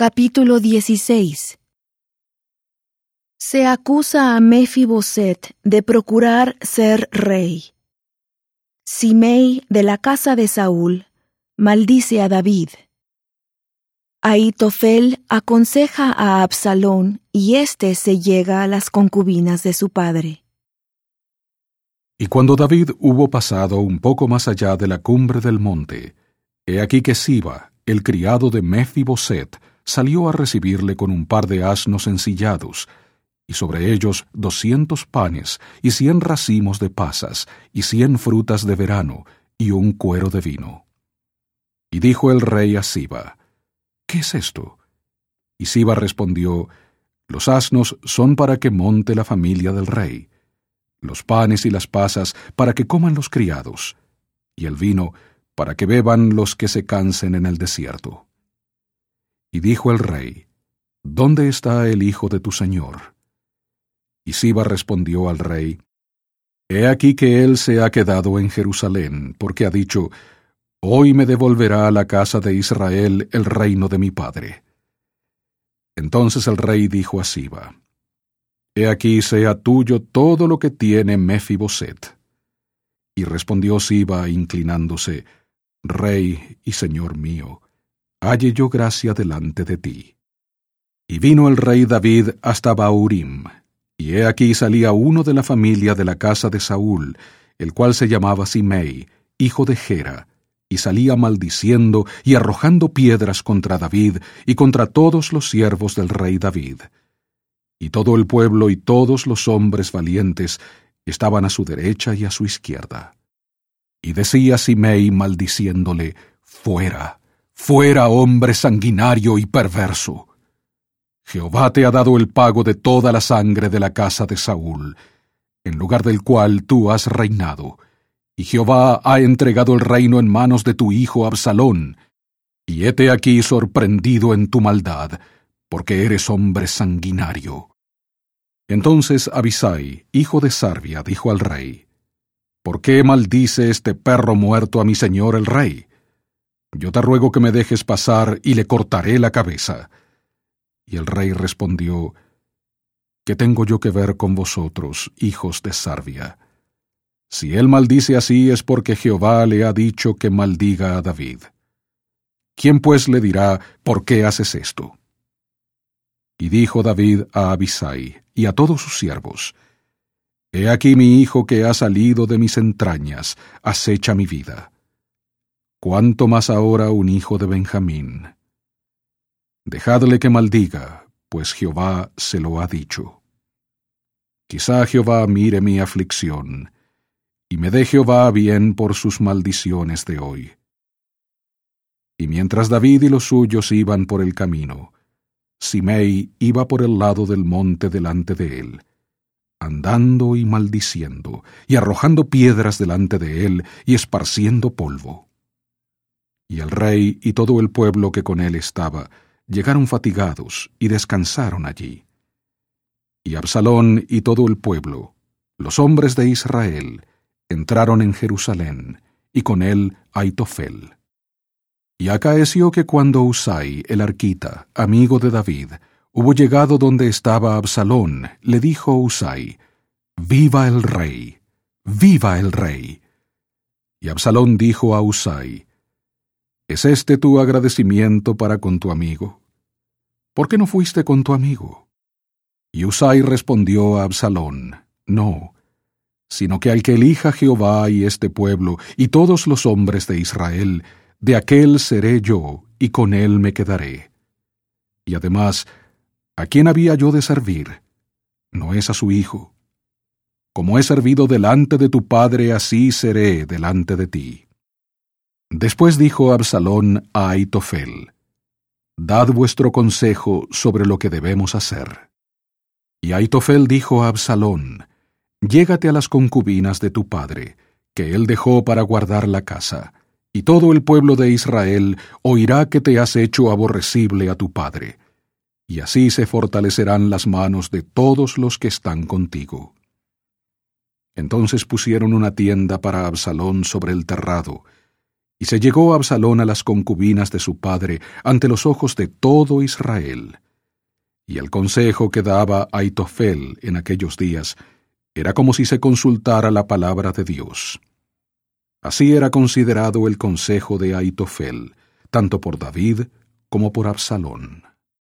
Capítulo 16 Se acusa a Mefiboset de procurar ser rey. Simei de la casa de Saúl maldice a David. Aitofel aconseja a Absalón y éste se llega a las concubinas de su padre. Y cuando David hubo pasado un poco más allá de la cumbre del monte, he aquí que Siba, el criado de Mefiboset, salió a recibirle con un par de asnos ensillados, y sobre ellos doscientos panes, y cien racimos de pasas, y cien frutas de verano, y un cuero de vino. Y dijo el rey a Siba, ¿Qué es esto? Y Siba respondió, Los asnos son para que monte la familia del rey los panes y las pasas para que coman los criados, y el vino para que beban los que se cansen en el desierto. Y dijo el rey, ¿Dónde está el hijo de tu señor? Y Siba respondió al rey, He aquí que él se ha quedado en Jerusalén, porque ha dicho, Hoy me devolverá a la casa de Israel el reino de mi padre. Entonces el rey dijo a Siba, He aquí sea tuyo todo lo que tiene Mefiboset. Y respondió Siba, inclinándose, Rey y Señor mío, halle yo gracia delante de ti. Y vino el rey David hasta Baurim, y he aquí salía uno de la familia de la casa de Saúl, el cual se llamaba Simei, hijo de Gera, y salía maldiciendo y arrojando piedras contra David y contra todos los siervos del rey David y todo el pueblo y todos los hombres valientes estaban a su derecha y a su izquierda. Y decía Simei maldiciéndole, Fuera, fuera hombre sanguinario y perverso. Jehová te ha dado el pago de toda la sangre de la casa de Saúl, en lugar del cual tú has reinado, y Jehová ha entregado el reino en manos de tu hijo Absalón, y hete aquí sorprendido en tu maldad, porque eres hombre sanguinario. Entonces Abisai, hijo de Sarbia, dijo al rey, ¿Por qué maldice este perro muerto a mi señor el rey? Yo te ruego que me dejes pasar y le cortaré la cabeza. Y el rey respondió, ¿Qué tengo yo que ver con vosotros, hijos de Sarbia? Si él maldice así es porque Jehová le ha dicho que maldiga a David. ¿Quién pues le dirá, ¿por qué haces esto? Y dijo David a Abisai y a todos sus siervos, He aquí mi hijo que ha salido de mis entrañas, acecha mi vida. ¿Cuánto más ahora un hijo de Benjamín? Dejadle que maldiga, pues Jehová se lo ha dicho. Quizá Jehová mire mi aflicción, y me dé Jehová bien por sus maldiciones de hoy. Y mientras David y los suyos iban por el camino, Simei iba por el lado del monte delante de él, andando y maldiciendo, y arrojando piedras delante de él, y esparciendo polvo. Y el rey y todo el pueblo que con él estaba llegaron fatigados y descansaron allí. Y Absalón y todo el pueblo, los hombres de Israel, entraron en Jerusalén, y con él Aitofel. Y acaeció que cuando Usai, el arquita, amigo de David, hubo llegado donde estaba Absalón, le dijo Usai, Viva el rey, viva el rey. Y Absalón dijo a Usai, ¿Es este tu agradecimiento para con tu amigo? ¿Por qué no fuiste con tu amigo? Y Usai respondió a Absalón, No, sino que al que elija Jehová y este pueblo y todos los hombres de Israel, de aquel seré yo, y con él me quedaré. Y además, ¿a quién había yo de servir? No es a su hijo. Como he servido delante de tu padre, así seré delante de ti. Después dijo Absalón a Aitofel, Dad vuestro consejo sobre lo que debemos hacer. Y Aitofel dijo a Absalón, Llégate a las concubinas de tu padre, que él dejó para guardar la casa, y todo el pueblo de Israel oirá que te has hecho aborrecible a tu padre, y así se fortalecerán las manos de todos los que están contigo. Entonces pusieron una tienda para Absalón sobre el terrado, Y se llegó Absalón a las concubinas de su padre ante los ojos de todo Israel. Y el consejo que daba Aitofel en aquellos días era como si se consultara la palabra de Dios. Así era considerado el consejo de Aitofel, tanto por David como por Absalón.